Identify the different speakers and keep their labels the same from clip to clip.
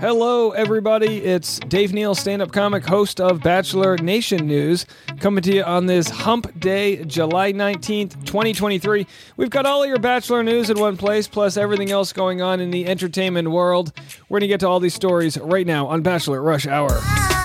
Speaker 1: Hello, everybody. It's Dave Neal, stand up comic, host of Bachelor Nation News, coming to you on this hump day, July 19th, 2023. We've got all of your Bachelor news in one place, plus everything else going on in the entertainment world. We're going to get to all these stories right now on Bachelor Rush Hour.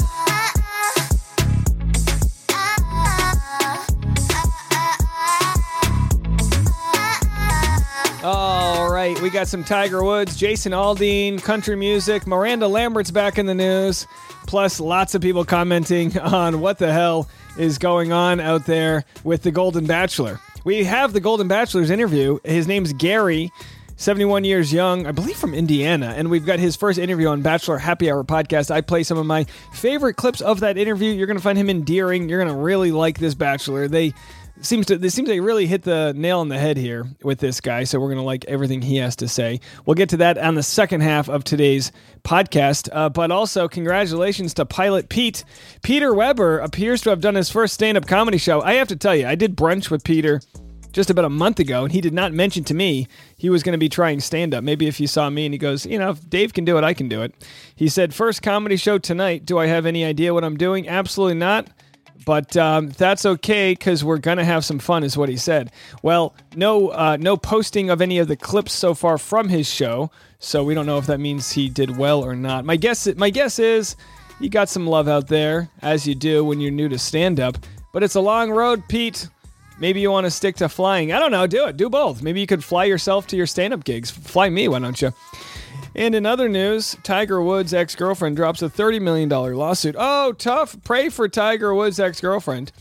Speaker 1: We got some Tiger Woods, Jason Aldean, country music, Miranda Lambert's back in the news, plus lots of people commenting on what the hell is going on out there with the Golden Bachelor. We have the Golden Bachelor's interview. His name's Gary. 71 years young, I believe from Indiana, and we've got his first interview on Bachelor Happy Hour podcast. I play some of my favorite clips of that interview. You're going to find him endearing. You're going to really like this Bachelor. They seems to this seems they really hit the nail on the head here with this guy. So we're gonna like everything he has to say. We'll get to that on the second half of today's podcast. Uh, but also congratulations to Pilot Pete. Peter Weber appears to have done his first stand-up comedy show. I have to tell you, I did brunch with Peter just about a month ago, and he did not mention to me he was going to be trying stand up. Maybe if he saw me and he goes, you know, if Dave can do it, I can do it. He said, First comedy show tonight. Do I have any idea what I'm doing? Absolutely not. But um, that's okay because we're gonna have some fun, is what he said. Well, no, uh, no posting of any of the clips so far from his show, so we don't know if that means he did well or not. My guess, my guess is you got some love out there, as you do when you're new to stand up. But it's a long road, Pete. Maybe you want to stick to flying. I don't know. Do it. Do both. Maybe you could fly yourself to your stand up gigs. Fly me, why don't you? And in other news, Tiger Woods' ex girlfriend drops a $30 million lawsuit. Oh, tough. Pray for Tiger Woods' ex girlfriend.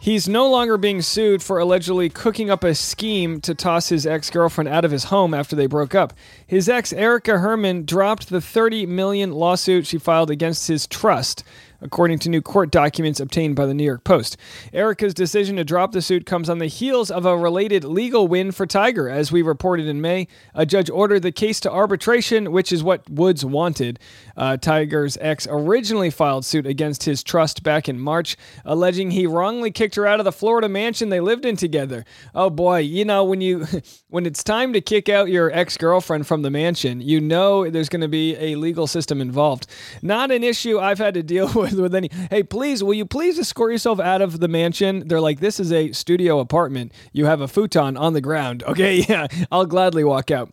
Speaker 1: He's no longer being sued for allegedly cooking up a scheme to toss his ex girlfriend out of his home after they broke up. His ex, Erica Herman, dropped the 30 million lawsuit she filed against his trust according to new court documents obtained by the New York Post. Erica's decision to drop the suit comes on the heels of a related legal win for Tiger. As we reported in May, a judge ordered the case to arbitration, which is what Woods wanted. Uh, Tiger's ex originally filed suit against his trust back in March, alleging he wrongly kicked her out of the Florida mansion they lived in together. Oh boy, you know when you when it's time to kick out your ex-girlfriend from the mansion, you know there's going to be a legal system involved. Not an issue I've had to deal with with any. Hey, please, will you please escort yourself out of the mansion? They're like, this is a studio apartment. You have a futon on the ground. Okay, yeah, I'll gladly walk out.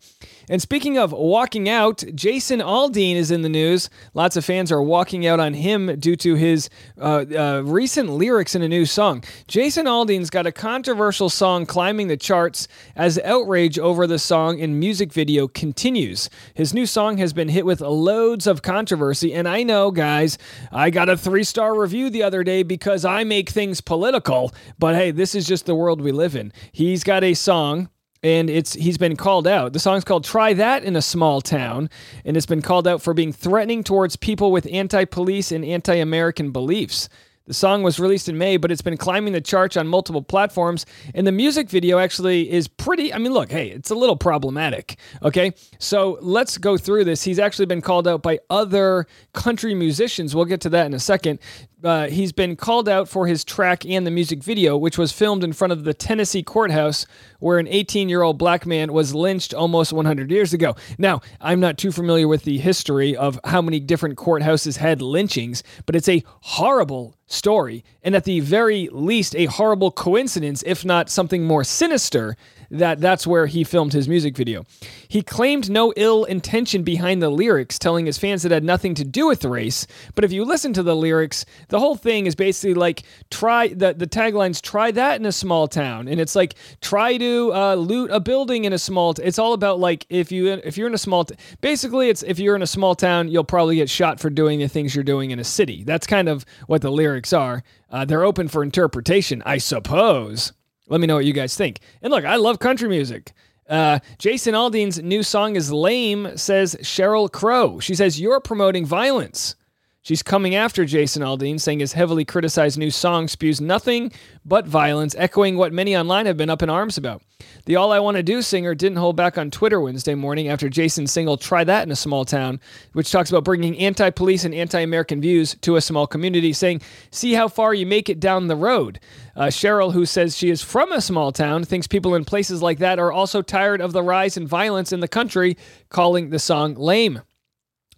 Speaker 1: And speaking of walking out, Jason Aldean is in the news. Lots of fans are walking out on him due to his uh, uh, recent lyrics in a new song. Jason Aldean's got a controversial song climbing the charts as outrage over the song and music video continues. His new song has been hit with loads of controversy, and I know, guys, I got a three star review the other day because I make things political, but hey, this is just the world we live in. He's got a song and it's he's been called out. The song's called "Try That in a Small Town," and it's been called out for being threatening towards people with anti-police and anti-American beliefs. The song was released in May, but it's been climbing the charts on multiple platforms. And the music video actually is pretty. I mean, look, hey, it's a little problematic. Okay. So let's go through this. He's actually been called out by other country musicians. We'll get to that in a second. Uh, he's been called out for his track and the music video, which was filmed in front of the Tennessee courthouse where an 18 year old black man was lynched almost 100 years ago. Now, I'm not too familiar with the history of how many different courthouses had lynchings, but it's a horrible story, and at the very least, a horrible coincidence, if not something more sinister, that that's where he filmed his music video. He claimed no ill intention behind the lyrics, telling his fans it had nothing to do with the race. But if you listen to the lyrics, the whole thing is basically like try the the taglines try that in a small town, and it's like try to uh, loot a building in a small. T- it's all about like if you if you're in a small t- basically it's if you're in a small town, you'll probably get shot for doing the things you're doing in a city. That's kind of what the lyrics are. Uh, they're open for interpretation, I suppose. Let me know what you guys think. And look, I love country music. Uh, Jason Aldean's new song is lame, says Sheryl Crow. She says, You're promoting violence. She's coming after Jason Aldean, saying his heavily criticized new song spews nothing but violence, echoing what many online have been up in arms about. The All I Want to Do singer didn't hold back on Twitter Wednesday morning after Jason's single Try That in a Small Town, which talks about bringing anti police and anti American views to a small community, saying, See how far you make it down the road. Uh, Sheryl, who says she is from a small town, thinks people in places like that are also tired of the rise in violence in the country, calling the song lame.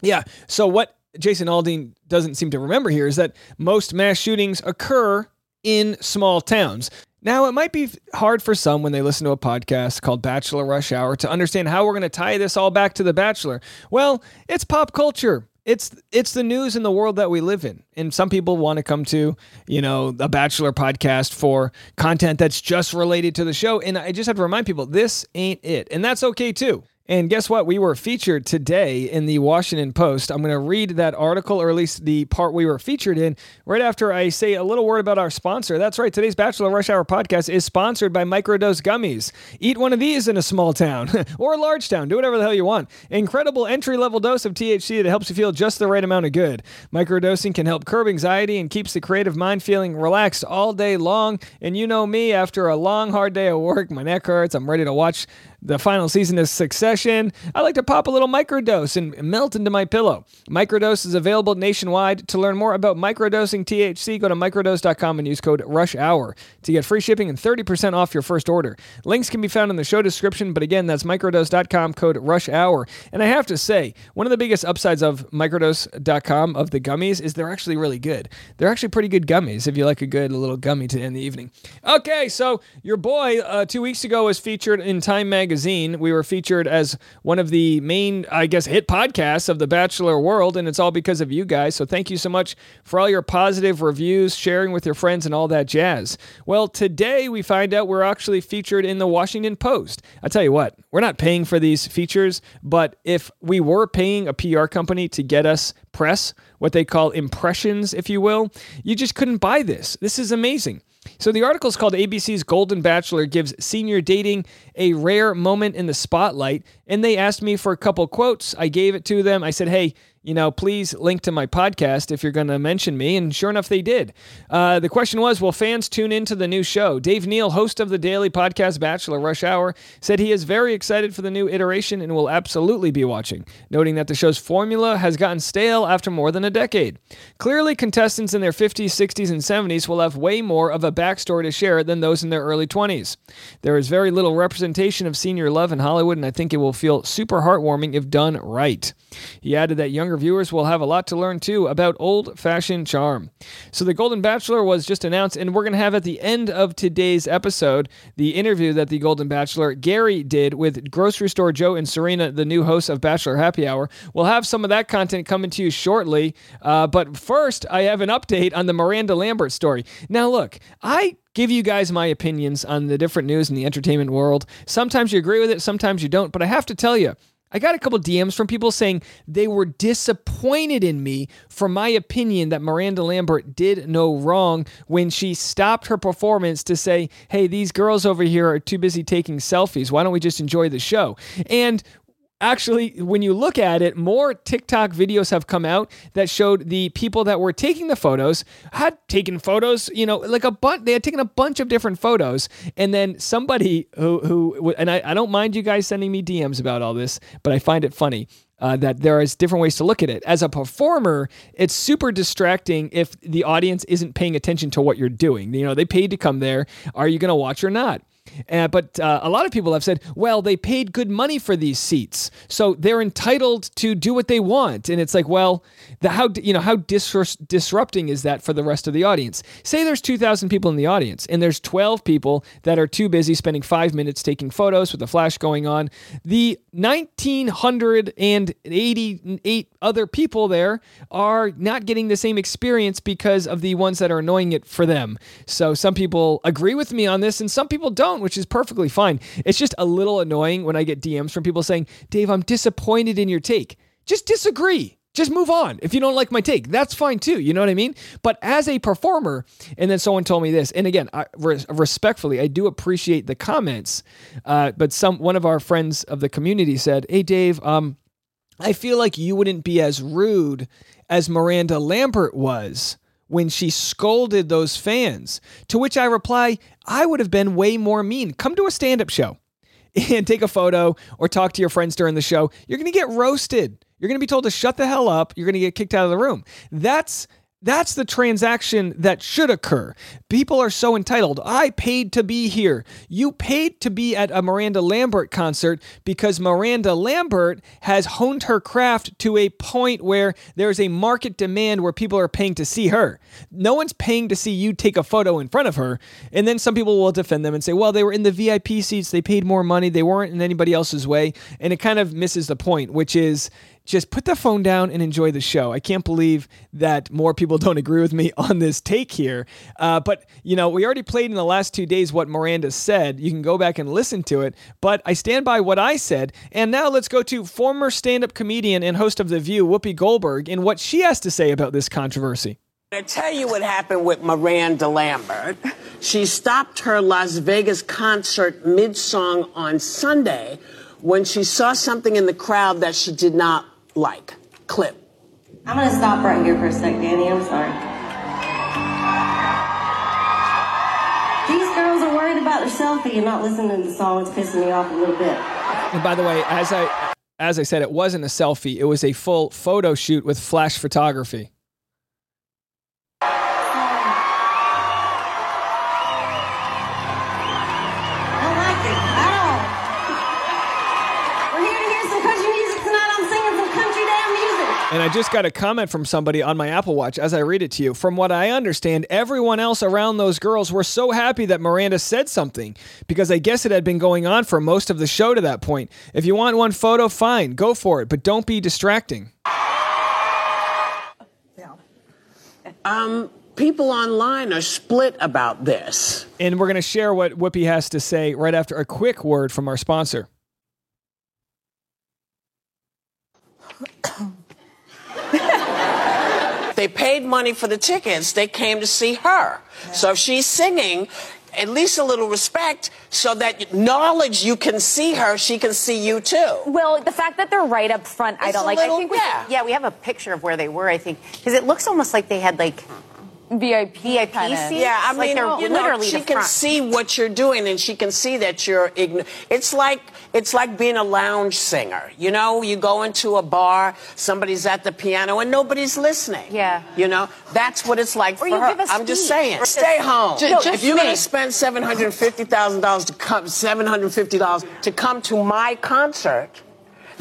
Speaker 1: Yeah. So what Jason Aldean doesn't seem to remember here is that most mass shootings occur in small towns. Now, it might be hard for some when they listen to a podcast called Bachelor Rush Hour to understand how we're going to tie this all back to The Bachelor. Well, it's pop culture. It's it's the news in the world that we live in. And some people want to come to, you know, a Bachelor podcast for content that's just related to the show. And I just have to remind people this ain't it. And that's okay too. And guess what? We were featured today in the Washington Post. I'm going to read that article, or at least the part we were featured in, right after I say a little word about our sponsor. That's right. Today's Bachelor Rush Hour podcast is sponsored by Microdose Gummies. Eat one of these in a small town or a large town. Do whatever the hell you want. Incredible entry level dose of THC that helps you feel just the right amount of good. Microdosing can help curb anxiety and keeps the creative mind feeling relaxed all day long. And you know me, after a long, hard day of work, my neck hurts. I'm ready to watch the final season of Succession, I like to pop a little microdose and melt into my pillow. Microdose is available nationwide. To learn more about microdosing THC, go to microdose.com and use code RUSHHOUR to get free shipping and 30% off your first order. Links can be found in the show description, but again, that's microdose.com code RUSHHOUR. And I have to say, one of the biggest upsides of microdose.com of the gummies is they're actually really good. They're actually pretty good gummies if you like a good little gummy to end the evening. Okay, so your boy uh, two weeks ago was featured in Time Magazine Magazine. We were featured as one of the main, I guess, hit podcasts of the Bachelor world, and it's all because of you guys. So thank you so much for all your positive reviews, sharing with your friends, and all that jazz. Well, today we find out we're actually featured in the Washington Post. I tell you what, we're not paying for these features, but if we were paying a PR company to get us press, what they call impressions, if you will, you just couldn't buy this. This is amazing. So the article is called ABC's Golden Bachelor gives senior dating a rare moment in the spotlight. And they asked me for a couple quotes. I gave it to them. I said, hey, you know, please link to my podcast if you're going to mention me. And sure enough, they did. Uh, the question was Will fans tune into the new show? Dave Neal, host of the daily podcast Bachelor Rush Hour, said he is very excited for the new iteration and will absolutely be watching, noting that the show's formula has gotten stale after more than a decade. Clearly, contestants in their 50s, 60s, and 70s will have way more of a backstory to share than those in their early 20s. There is very little representation of senior love in Hollywood, and I think it will feel super heartwarming if done right. He added that younger viewers will have a lot to learn too about old fashioned charm. So, The Golden Bachelor was just announced, and we're going to have at the end of today's episode the interview that The Golden Bachelor Gary did with Grocery Store Joe and Serena, the new hosts of Bachelor Happy Hour. We'll have some of that content coming to you shortly. Uh, but first, I have an update on the Miranda Lambert story. Now, look, I give you guys my opinions on the different news in the entertainment world. Sometimes you agree with it, sometimes you don't. But I have to tell you, I got a couple DMs from people saying they were disappointed in me for my opinion that Miranda Lambert did no wrong when she stopped her performance to say, hey, these girls over here are too busy taking selfies. Why don't we just enjoy the show? And actually, when you look at it, more TikTok videos have come out that showed the people that were taking the photos had taken photos, you know, like a bunch, they had taken a bunch of different photos. And then somebody who, who and I, I don't mind you guys sending me DMs about all this, but I find it funny. Uh, that there is different ways to look at it. As a performer, it's super distracting if the audience isn't paying attention to what you're doing. You know, they paid to come there. Are you going to watch or not? Uh, but uh, a lot of people have said, well, they paid good money for these seats, so they're entitled to do what they want. And it's like, well, the, how you know how dis- disrupting is that for the rest of the audience? Say there's 2,000 people in the audience, and there's 12 people that are too busy spending five minutes taking photos with a flash going on. The 1,988 other people there are not getting the same experience because of the ones that are annoying it for them. So some people agree with me on this, and some people don't which is perfectly fine. It's just a little annoying when I get DMs from people saying, Dave, I'm disappointed in your take. Just disagree. Just move on. If you don't like my take, that's fine too. You know what I mean? But as a performer, and then someone told me this, and again, I, respectfully, I do appreciate the comments. Uh, but some one of our friends of the community said, "Hey, Dave, um, I feel like you wouldn't be as rude as Miranda Lambert was when she scolded those fans. To which I reply, I would have been way more mean. Come to a stand up show and take a photo or talk to your friends during the show. You're going to get roasted. You're going to be told to shut the hell up. You're going to get kicked out of the room. That's That's the transaction that should occur. People are so entitled. I paid to be here. You paid to be at a Miranda Lambert concert because Miranda Lambert has honed her craft to a point where there's a market demand where people are paying to see her. No one's paying to see you take a photo in front of her. And then some people will defend them and say, well, they were in the VIP seats, they paid more money, they weren't in anybody else's way. And it kind of misses the point, which is just put the phone down and enjoy the show. I can't believe that more people don't agree with me on this take here. Uh, but, you know, we already played in the last two days what Miranda said. You can go back and listen to it. But I stand by what I said. And now let's go to former stand up comedian and host of The View, Whoopi Goldberg, and what she has to say about this controversy.
Speaker 2: I tell you what happened with Miranda Lambert. She stopped her Las Vegas concert mid song on Sunday when she saw something in the crowd that she did not like. Clip.
Speaker 3: I'm gonna stop right here for a sec, Danny. I'm sorry. These girls are worried about their selfie and not listening to the song. It's pissing me off a little bit.
Speaker 1: And by the way, as I as I said, it wasn't a selfie. It was a full photo shoot with flash photography. And I just got a comment from somebody on my Apple Watch as I read it to you. From what I understand, everyone else around those girls were so happy that Miranda said something because I guess it had been going on for most of the show to that point. If you want one photo, fine, go for it, but don't be distracting.
Speaker 2: Um, people online are split about this.
Speaker 1: And we're going to share what Whoopi has to say right after a quick word from our sponsor.
Speaker 2: They paid money for the tickets. They came to see her. So if she's singing, at least a little respect so that knowledge you can see her, she can see you too.
Speaker 4: Well, the fact that they're right up front, I don't like.
Speaker 2: little-
Speaker 4: I think we,
Speaker 2: yeah.
Speaker 4: yeah, we have a picture of where they were. I think because it looks almost like they had like
Speaker 5: VIP.
Speaker 4: VIP seats.
Speaker 2: Yeah, I mean,
Speaker 4: they're
Speaker 2: you know,
Speaker 4: literally
Speaker 2: she can
Speaker 4: front.
Speaker 2: see what you're doing, and she can see that you're ignorant. It's like it's like being a lounge singer. You know, you go into a bar, somebody's at the piano, and nobody's listening.
Speaker 4: Yeah.
Speaker 2: you know, that's what it's like
Speaker 4: Or
Speaker 2: for
Speaker 4: you
Speaker 2: her.
Speaker 4: give a
Speaker 2: I'm just saying,
Speaker 4: Or
Speaker 2: stay
Speaker 4: just-
Speaker 2: home.
Speaker 5: Ju- just
Speaker 2: if you're
Speaker 5: me.
Speaker 2: going to spend seven hundred fifty thousand dollars to come, seven hundred fifty dollars to come to my concert.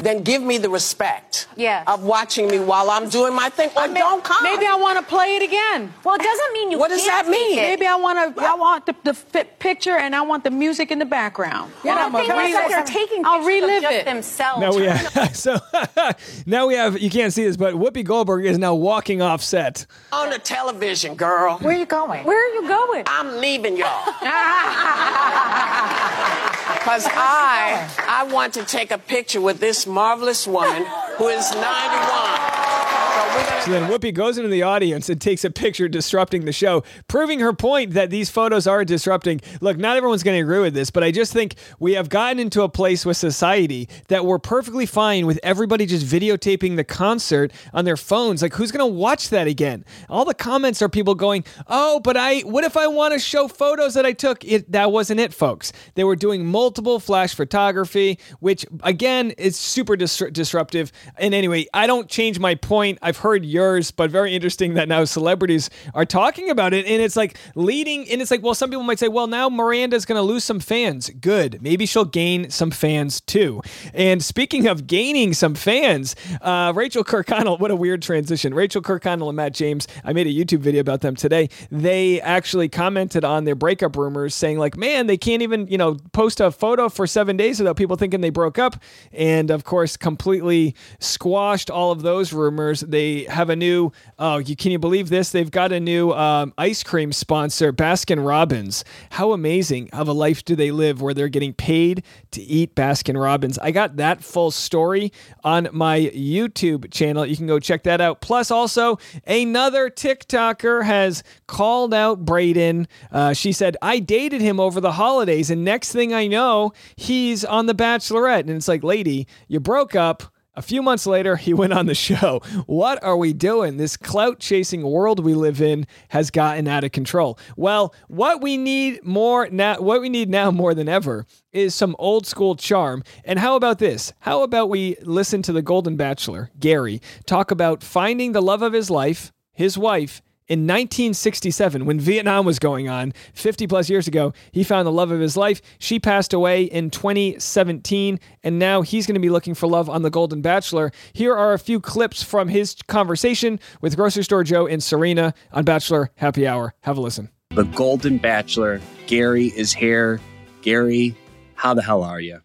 Speaker 2: Then give me the respect
Speaker 4: Yeah.
Speaker 2: of watching me while I'm doing my thing, or don't come.
Speaker 5: Maybe I want to play it again.
Speaker 4: Well, it doesn't mean you.
Speaker 2: What does
Speaker 4: can't
Speaker 2: that mean?
Speaker 4: it.
Speaker 5: Maybe I want to. I want the, the fit picture and I want the music in the background.
Speaker 4: Well,
Speaker 5: And
Speaker 4: the
Speaker 5: I'm
Speaker 4: thing is that they're taking
Speaker 5: I'll
Speaker 4: pictures
Speaker 5: relive
Speaker 4: of just
Speaker 5: it.
Speaker 4: themselves.
Speaker 1: Now we have so now we have you can't see this, but Whoopi Goldberg is now walking off set.
Speaker 2: on the television, girl.
Speaker 4: Where are you going?
Speaker 5: Where are you going?
Speaker 2: I'm leaving y'all. Because I, I want to take a picture with this marvelous woman who is 91. So
Speaker 1: So then Whoopi goes into the audience and takes a picture disrupting the show, proving her point that these photos are disrupting. Look, not everyone's going to agree with this, but I just think we have gotten into a place with society that we're perfectly fine with everybody just videotaping the concert on their phones. Like, who's going to watch that again? All the comments are people going, "Oh, but I what if I want to show photos that I took?" It that wasn't it, folks. They were doing multiple flash photography, which again is super dis- disruptive. And anyway, I don't change my point. I've heard yours, but very interesting that now celebrities are talking about it. And it's like leading, and it's like, well, some people might say, well, now Miranda's going to lose some fans. Good. Maybe she'll gain some fans too. And speaking of gaining some fans, uh, Rachel Kirkconnell, what a weird transition. Rachel Kirkconnell and Matt James, I made a YouTube video about them today. They actually commented on their breakup rumors saying, like, man, they can't even, you know, post a photo for seven days without people thinking they broke up. And of course, completely squashed all of those rumors. They have a new, oh, you, can you believe this? They've got a new um, ice cream sponsor, Baskin Robbins. How amazing of a life do they live where they're getting paid to eat Baskin Robbins? I got that full story on my YouTube channel. You can go check that out. Plus, also, another TikToker has called out Brayden. Uh, she said, I dated him over the holidays, and next thing I know, he's on The Bachelorette. And it's like, lady, you broke up. A few months later, he went on the show. What are we doing? This clout chasing world we live in has gotten out of control. Well, what we need more now, what we need now more than ever is some old school charm. And how about this? How about we listen to the Golden Bachelor, Gary, talk about finding the love of his life, his wife, in 1967 when Vietnam was going on, 50 plus years ago. He found the love of his life. She passed away in 2017, and now he's going to be looking for love on The Golden Bachelor. Here are a few clips from his conversation with Grocery Store Joe and Serena on Bachelor Happy Hour. Have a listen.
Speaker 6: The Golden Bachelor. Gary is here. Gary, how the hell are you?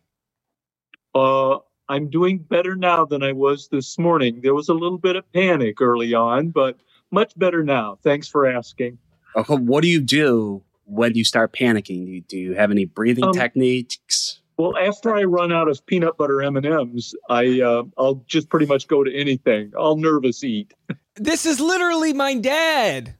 Speaker 7: Uh, I'm doing better now than I was this morning. There was a little bit of panic early on, but much better now. Thanks for asking.
Speaker 6: Okay, what do you do when you start panicking? Do you, do you have any breathing
Speaker 7: Um,
Speaker 6: techniques?
Speaker 7: Well, after I run out of peanut butter M&Ms, I uh, I'll just pretty much go to anything. I'll nervous eat.
Speaker 1: This is literally my dad.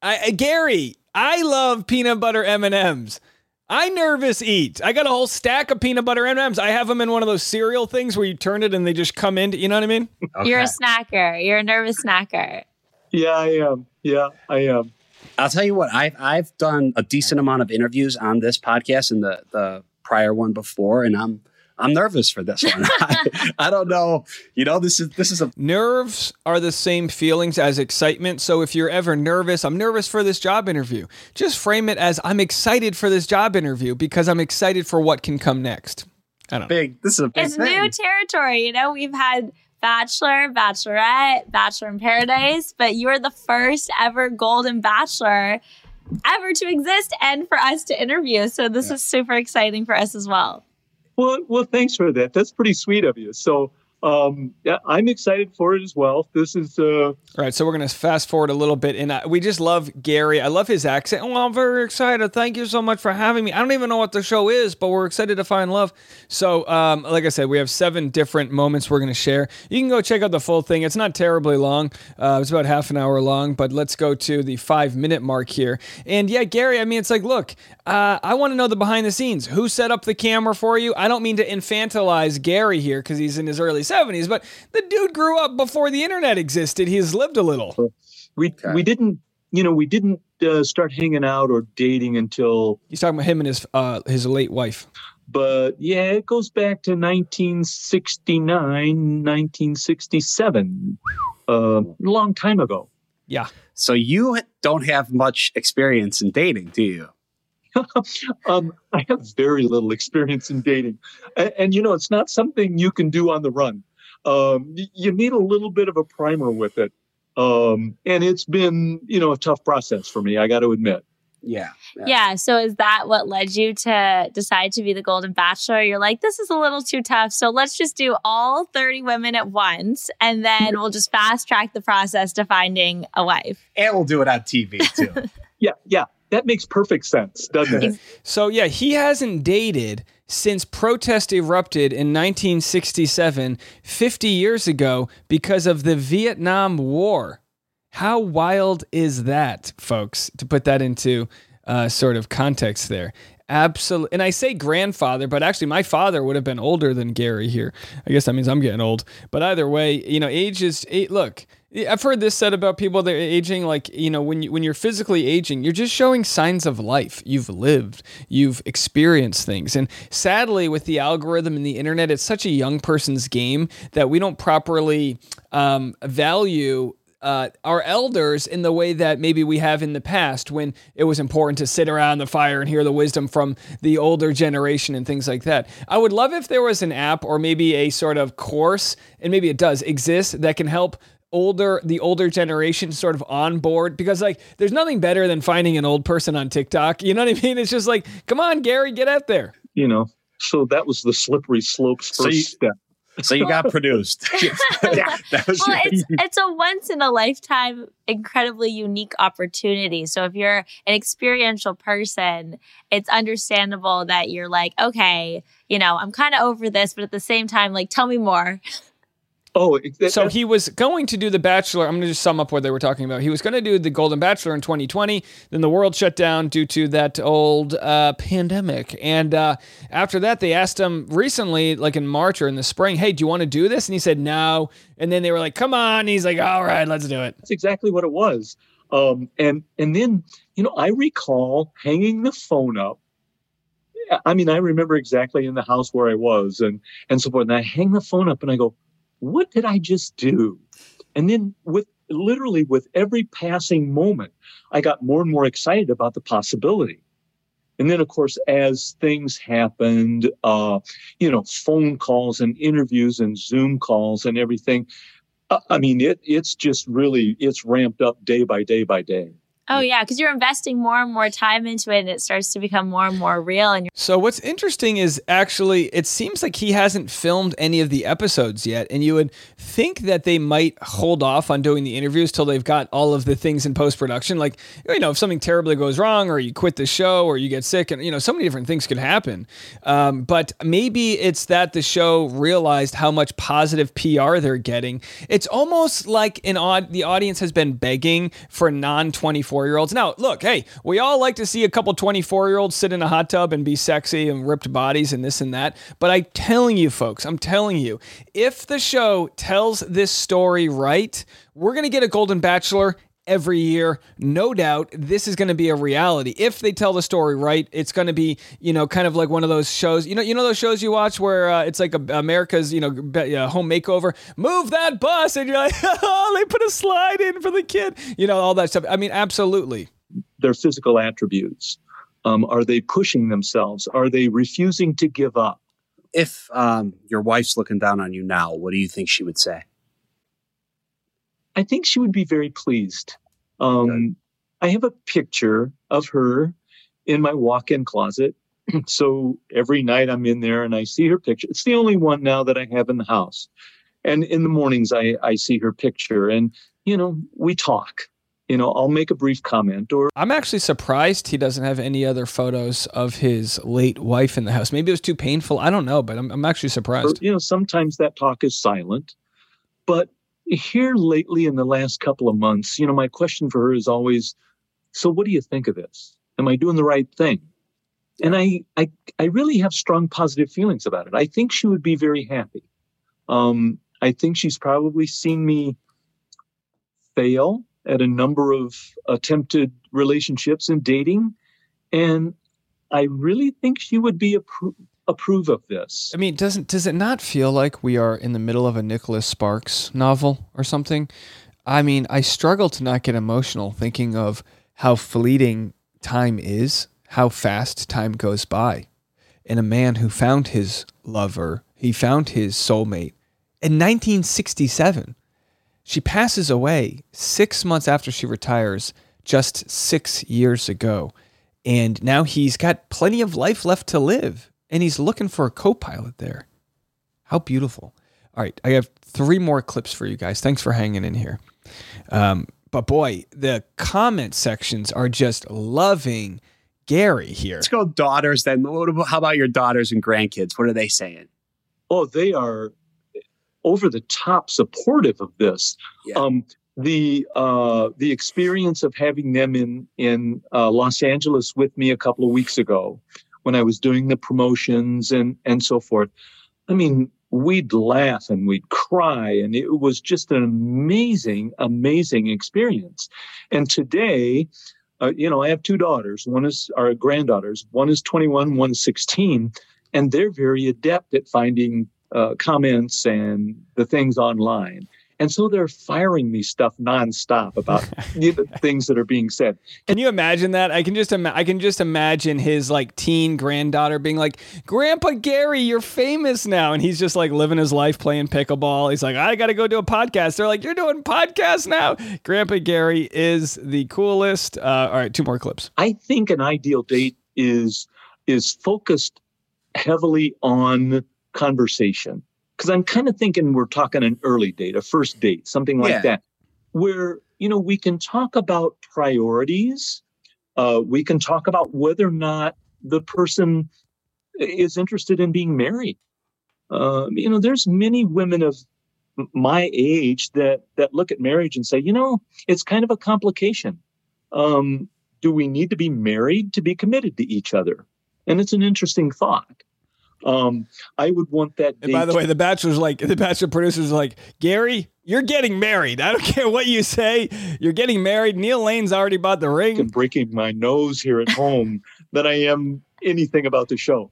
Speaker 1: I, I- Gary, I love peanut butter M&Ms. I nervous eat. I got a whole stack of peanut butter M&Ms. I have them in one of those cereal things where you turn it and they just come in. You know what I mean?
Speaker 8: You're a snacker. You're a nervous snacker.
Speaker 7: Yeah, I am. Yeah, I am.
Speaker 6: I'll tell you what, I've I've done a decent amount of interviews on this podcast and the the prior one before, and I'm I'm nervous for this one. I, I don't know. You know, this is this is a
Speaker 1: Nerves are the same feelings as excitement. So if you're ever nervous, I'm nervous for this job interview. Just frame it as I'm excited for this job interview because I'm excited for what can come next. I don't know.
Speaker 6: big. This is a big
Speaker 8: It's
Speaker 6: thing.
Speaker 8: new territory. You know, we've had Bachelor, Bachelorette, Bachelor in Paradise, but you're the first ever Golden Bachelor ever to exist and for us to interview. So this is super exciting for us as well.
Speaker 7: Well, well, thanks for that. That's pretty sweet of you. So, um, yeah, I'm excited for it as well. This is uh,
Speaker 1: All right, so we're gonna fast forward a little bit, and uh, we just love Gary. I love his accent. Well, I'm very excited. Thank you so much for having me. I don't even know what the show is, but we're excited to find love. So, um, like I said, we have seven different moments we're gonna share. You can go check out the full thing. It's not terribly long. Uh, it's about half an hour long, but let's go to the five minute mark here. And yeah, Gary. I mean, it's like, look, uh, I want to know the behind the scenes. Who set up the camera for you? I don't mean to infantilize Gary here because he's in his early 70s, but the dude grew up before the internet existed. He's lived a little.
Speaker 7: we
Speaker 6: Okay.
Speaker 7: we didn't you know we didn't uh, start hanging out or dating until
Speaker 1: He's talking about him and his uh, his late wife.
Speaker 7: but yeah it goes back to 1969 1967 uh, a long time ago
Speaker 1: Yeah.
Speaker 6: So you don't have much experience in dating, do you?
Speaker 7: um, i have very little experience in dating and, and you know it's not something you can do on the run um, you need a little bit of a primer with it um, and it's been you know a tough process for me i got to admit
Speaker 6: Yeah.
Speaker 8: Yeah. So is that what led you to decide to be the Golden Bachelor? You're like, this is a little too tough. So let's just do all 30 women at once and then we'll just fast track the process to finding a wife.
Speaker 6: And we'll do it on TV too.
Speaker 7: yeah yeah that makes perfect sense doesn't it
Speaker 1: So yeah, he hasn't dated since protest erupted in 1967, 50 years ago, because of the Vietnam War. How wild is that, folks? To put that into uh, sort of context there. Absolutely. And I say grandfather, but actually, my father would have been older than Gary here. I guess that means I'm getting old. But either way, you know, age is. eh, Look, I've heard this said about people that are aging. Like, you know, when you when you're physically aging, you're just showing signs of life. You've lived, you've experienced things, and sadly, with the algorithm and the internet, it's such a young person's game that we don't properly um, value uh, our elders in the way that maybe we have in the past when it was important to sit around the fire and hear the wisdom from the older generation and things like that. I would love if there was an app or maybe a sort of course, and maybe it does exist, that can help older the older generation sort of on board because like there's nothing better than finding an old person on TikTok. You know what I mean? It's just like, come on, Gary, get out there.
Speaker 7: you know so that was the slippery slopes
Speaker 6: So
Speaker 7: first
Speaker 6: you-
Speaker 7: step
Speaker 6: so you got produced. that was
Speaker 8: Well, it's it's a once in a lifetime, incredibly unique opportunity. So if you're an experiential person, it's understandable that you're like, okay, you know, I'm kind of over this, but at the same time, like, tell me more.
Speaker 7: Oh
Speaker 1: So he was going to do The Bachelor. I'm going to just sum up what they were talking about. He was going to do The Golden Bachelor in 2020. Then the world shut down due to that old uh, pandemic. And uh, after that, they asked him recently, like in March or in the spring, hey, do you want to do this? And he said, no. And then they were like, come on. And he's like, all right, let's do it.
Speaker 7: that's exactly what it was um, and and then you know i recall hanging the phone up i mean i remember exactly in the house where i was and and so forth and i hang the phone up and i go what did i just do and then with literally with every passing moment, I got more and more excited about the possibility. And then, of course, as things happened, uh, you know, phone calls and interviews and Zoom calls and everything. uh, I mean, it it's just really it's ramped up day by day by day.
Speaker 8: Oh yeah, because you're investing more and more time into it, and it starts to become more and more real. And you're
Speaker 1: So what's interesting is actually it seems like he hasn't filmed any of the episodes yet, and you would think that they might hold off on doing the interviews till they've got all of the things in post production. Like you know, if something terribly goes wrong, or you quit the show, or you get sick, and you know, so many different things could happen. Um, but maybe it's that the show realized how much positive PR they're getting. It's almost like an odd the audience has been begging for non twenty four year olds. Now, look, hey, we all like to see a couple twenty four year olds sit in a hot tub and be sexy and ripped bodies and this and that. But I'm telling you, folks, I'm telling you, if the show tells this story right, we're gonna get a Golden Bachelor every year. No doubt this is going to be a reality. If they tell the story right, it's going to be, you know, kind of like one of those shows, you know, you know those shows you watch where uh, it's like a, America's, you know, be- uh, home makeover, move that bus and you're like, "Oh, they put a slide in for the kid." You know, all that stuff. I mean, absolutely.
Speaker 7: Their physical attributes. Um, are they pushing themselves? Are they refusing to give up?
Speaker 6: If um, your wife's looking down on you now, what do you think she would say?
Speaker 7: I think she would be very pleased. Um, I have a picture of her in my walk in closet. so every night I'm in there and I see her picture. It's the only one now that I have in the house. And in the mornings, I, I see her picture and, you know, we talk. You know, I'll make a brief comment or
Speaker 1: I'm actually surprised he doesn't have any other photos of his late wife in the house. Maybe it was too painful. I don't know, but I'm, I'm actually
Speaker 7: or,
Speaker 1: surprised.
Speaker 7: you know, sometimes that talk is silent. But here lately in the last couple of months, you know, my question for her is always, so what do you think of this? Am I doing the right thing? And I, I, I really have strong positive feelings about it. I think she would be very happy. Um, I think she's probably seen me fail at a number of attempted relationships and dating. And I really think she would be appro- approve of this.
Speaker 1: I mean, doesn't does it not feel like we are in the middle of a Nicholas Sparks novel or something? I mean, I struggle to not get emotional thinking of how fleeting time is, how fast time goes by. And a man who found his lover, he found his soulmate in 1967. She passes away 6 months after she retires, just 6 years ago. And now he's got plenty of life left to live and he's looking for a co-pilot there. How beautiful! All right, I have three more clips for you guys. Thanks for hanging in here. Um, but boy, the comment sections are just loving Gary here.
Speaker 6: Let's go daughters then. What about, how about your daughters and grandkids? What are they saying?
Speaker 7: oh, they are over the top supportive of this.
Speaker 6: Yeah.
Speaker 7: Um, the uh, the experience of having them in in uh, Los Angeles with me a couple of weeks ago, when I was doing the promotions and and so forth. I mean, we'd laugh and we'd cry, and it was just an amazing, amazing experience. And today. Uh, you know, I have two daughters. One is our granddaughters. One is 21, one is 16, and they're very adept at finding uh, comments and the things online. And so they're firing me stuff nonstop about the things that are being said.
Speaker 1: Can you imagine that? I can just I can just imagine his like teen granddaughter being like, "Grandpa Gary, you're famous now," and he's just like living his life playing pickleball. He's like, "I got to go do a podcast." They're like, "You're doing podcasts now." Grandpa Gary is the coolest. Uh, all right, two more clips.
Speaker 7: I think an ideal date is is focused heavily on conversation because I'm kind of thinking we're talking an early date, a first date, something like
Speaker 6: Yeah.
Speaker 7: that, where you know we can talk about priorities. Uh, we can talk about whether or not the person is interested in being married. Uh, you know, there's many women of my age that that look at marriage and say, you know, it's kind of a complication. Um, do we need to be married to be committed to each other? And it's an interesting thought. Um, I would want that.
Speaker 1: And by the way, the bachelor's like the bachelor producer's like, Gary, you're getting married. I don't care what you say. You're getting married. Neil Lane's already bought the ring.
Speaker 7: and breaking my nose here at home than I am anything about the show.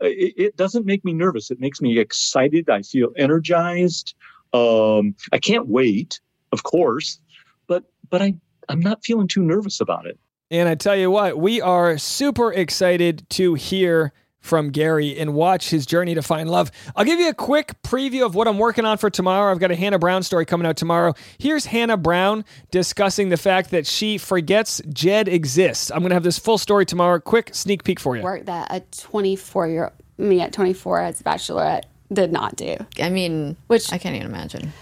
Speaker 7: It, it doesn't make me nervous. It makes me excited. I feel energized. Um, I can't wait. of course, but but I I'm not feeling too nervous about it.
Speaker 1: And I tell you what, we are super excited to hear from Gary and watch his journey to find love. I'll give you a quick preview of what I'm working on for tomorrow. I've got a Hannah Brown story coming out tomorrow. Here's Hannah Brown discussing the fact that she forgets Jed exists. I'm going to have this full story tomorrow. Quick sneak peek for you.
Speaker 9: Work that a 24 year me at 24 as a bachelorette did not do.
Speaker 10: I mean,
Speaker 9: Which-
Speaker 10: I can't even imagine.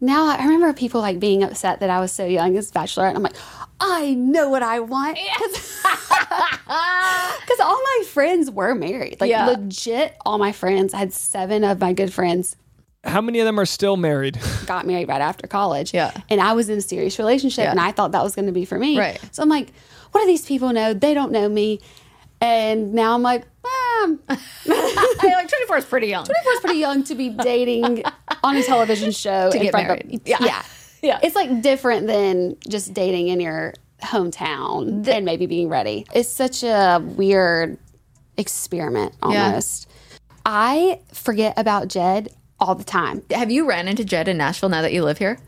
Speaker 9: Now I remember people like being upset that I was so young as bachelorette. And I'm like, I know what I want because all my friends were married. Like
Speaker 10: Yeah.
Speaker 9: legit, all my friends. I had seven of my good friends
Speaker 1: How many of them are still married?
Speaker 9: got married right after college.
Speaker 10: Yeah.
Speaker 9: and I was in a serious relationship,
Speaker 10: Yeah.
Speaker 9: and I thought that was going to be for me.
Speaker 10: Right.
Speaker 9: So I'm like, what do these people know? They don't know me. And now I'm like, um,
Speaker 10: I like 24 is pretty young.
Speaker 9: 24 is pretty young to be dating on a television show
Speaker 10: To
Speaker 9: in
Speaker 10: get
Speaker 9: front
Speaker 10: married.
Speaker 9: of
Speaker 10: Yeah.
Speaker 9: yeah.
Speaker 10: Yeah.
Speaker 9: It's like different than just dating in your hometown and maybe being ready. It's such a weird experiment
Speaker 10: Yeah.
Speaker 9: almost. I forget about Jed all the time.
Speaker 10: Have you ran into Jed in Nashville now that you live here?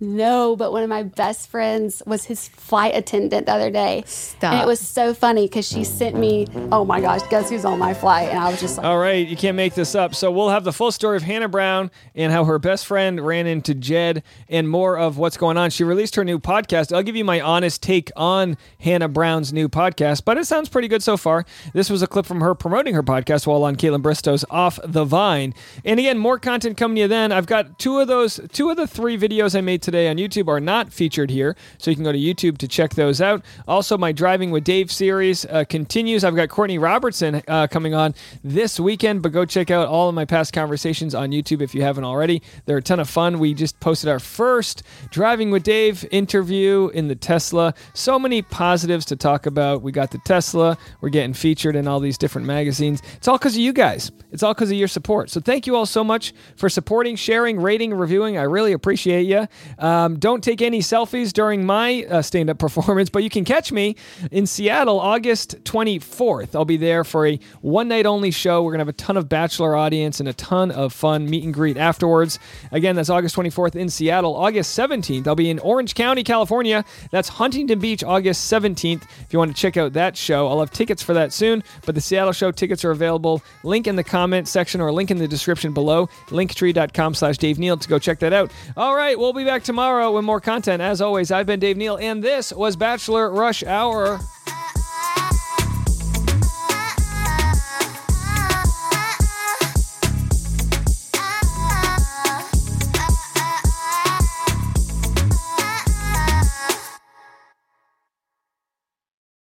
Speaker 9: No, but one of my best friends was his flight attendant the other day.
Speaker 10: Stop.
Speaker 9: And it was so funny because she sent me, oh my gosh, guess who's on my flight? And I was just like,
Speaker 1: All right, you can't make this up. So we'll have the full story of Hannah Brown and how her best friend ran into Jed and more of what's going on. She released her new podcast. I'll give you my honest take on Hannah Brown's new podcast, but it sounds pretty good so far. This was a clip from her promoting her podcast while on Kaitlyn Bristowe's Off the Vine. And again, more content coming to you then. I've got two of those, two of the three videos I made today on YouTube are not featured here, so you can go to YouTube to check those out. Also, my Driving with Dave series uh, continues. I've got Courtney Robertson uh, coming on this weekend, but go check out all of my past conversations on YouTube if you haven't already. They're a ton of fun. We just posted our first Driving with Dave interview in the Tesla. So many positives to talk about. We got the Tesla, we're getting featured in all these different magazines. It's all because of you guys, it's all because of your support. So, thank you all so much for supporting, sharing, rating, reviewing. I really appreciate you. Um, don't take any selfies during my uh, stand up performance, but you can catch me in Seattle August 24th. I'll be there for a one night only show. We're going to have a ton of Bachelor audience and a ton of fun meet and greet afterwards. Again, that's August 24th in Seattle. August 17th, I'll be in Orange County, California. That's Huntington Beach, August 17th. If you want to check out that show, I'll have tickets for that soon, but the Seattle show tickets are available. Link in the comment section or link in the description below. Linktree.com slash Dave Neal to go check that out. All right, we'll be back tomorrow with more content. As always, I've been Dave Neal, and this was Bachelor Rush Hour.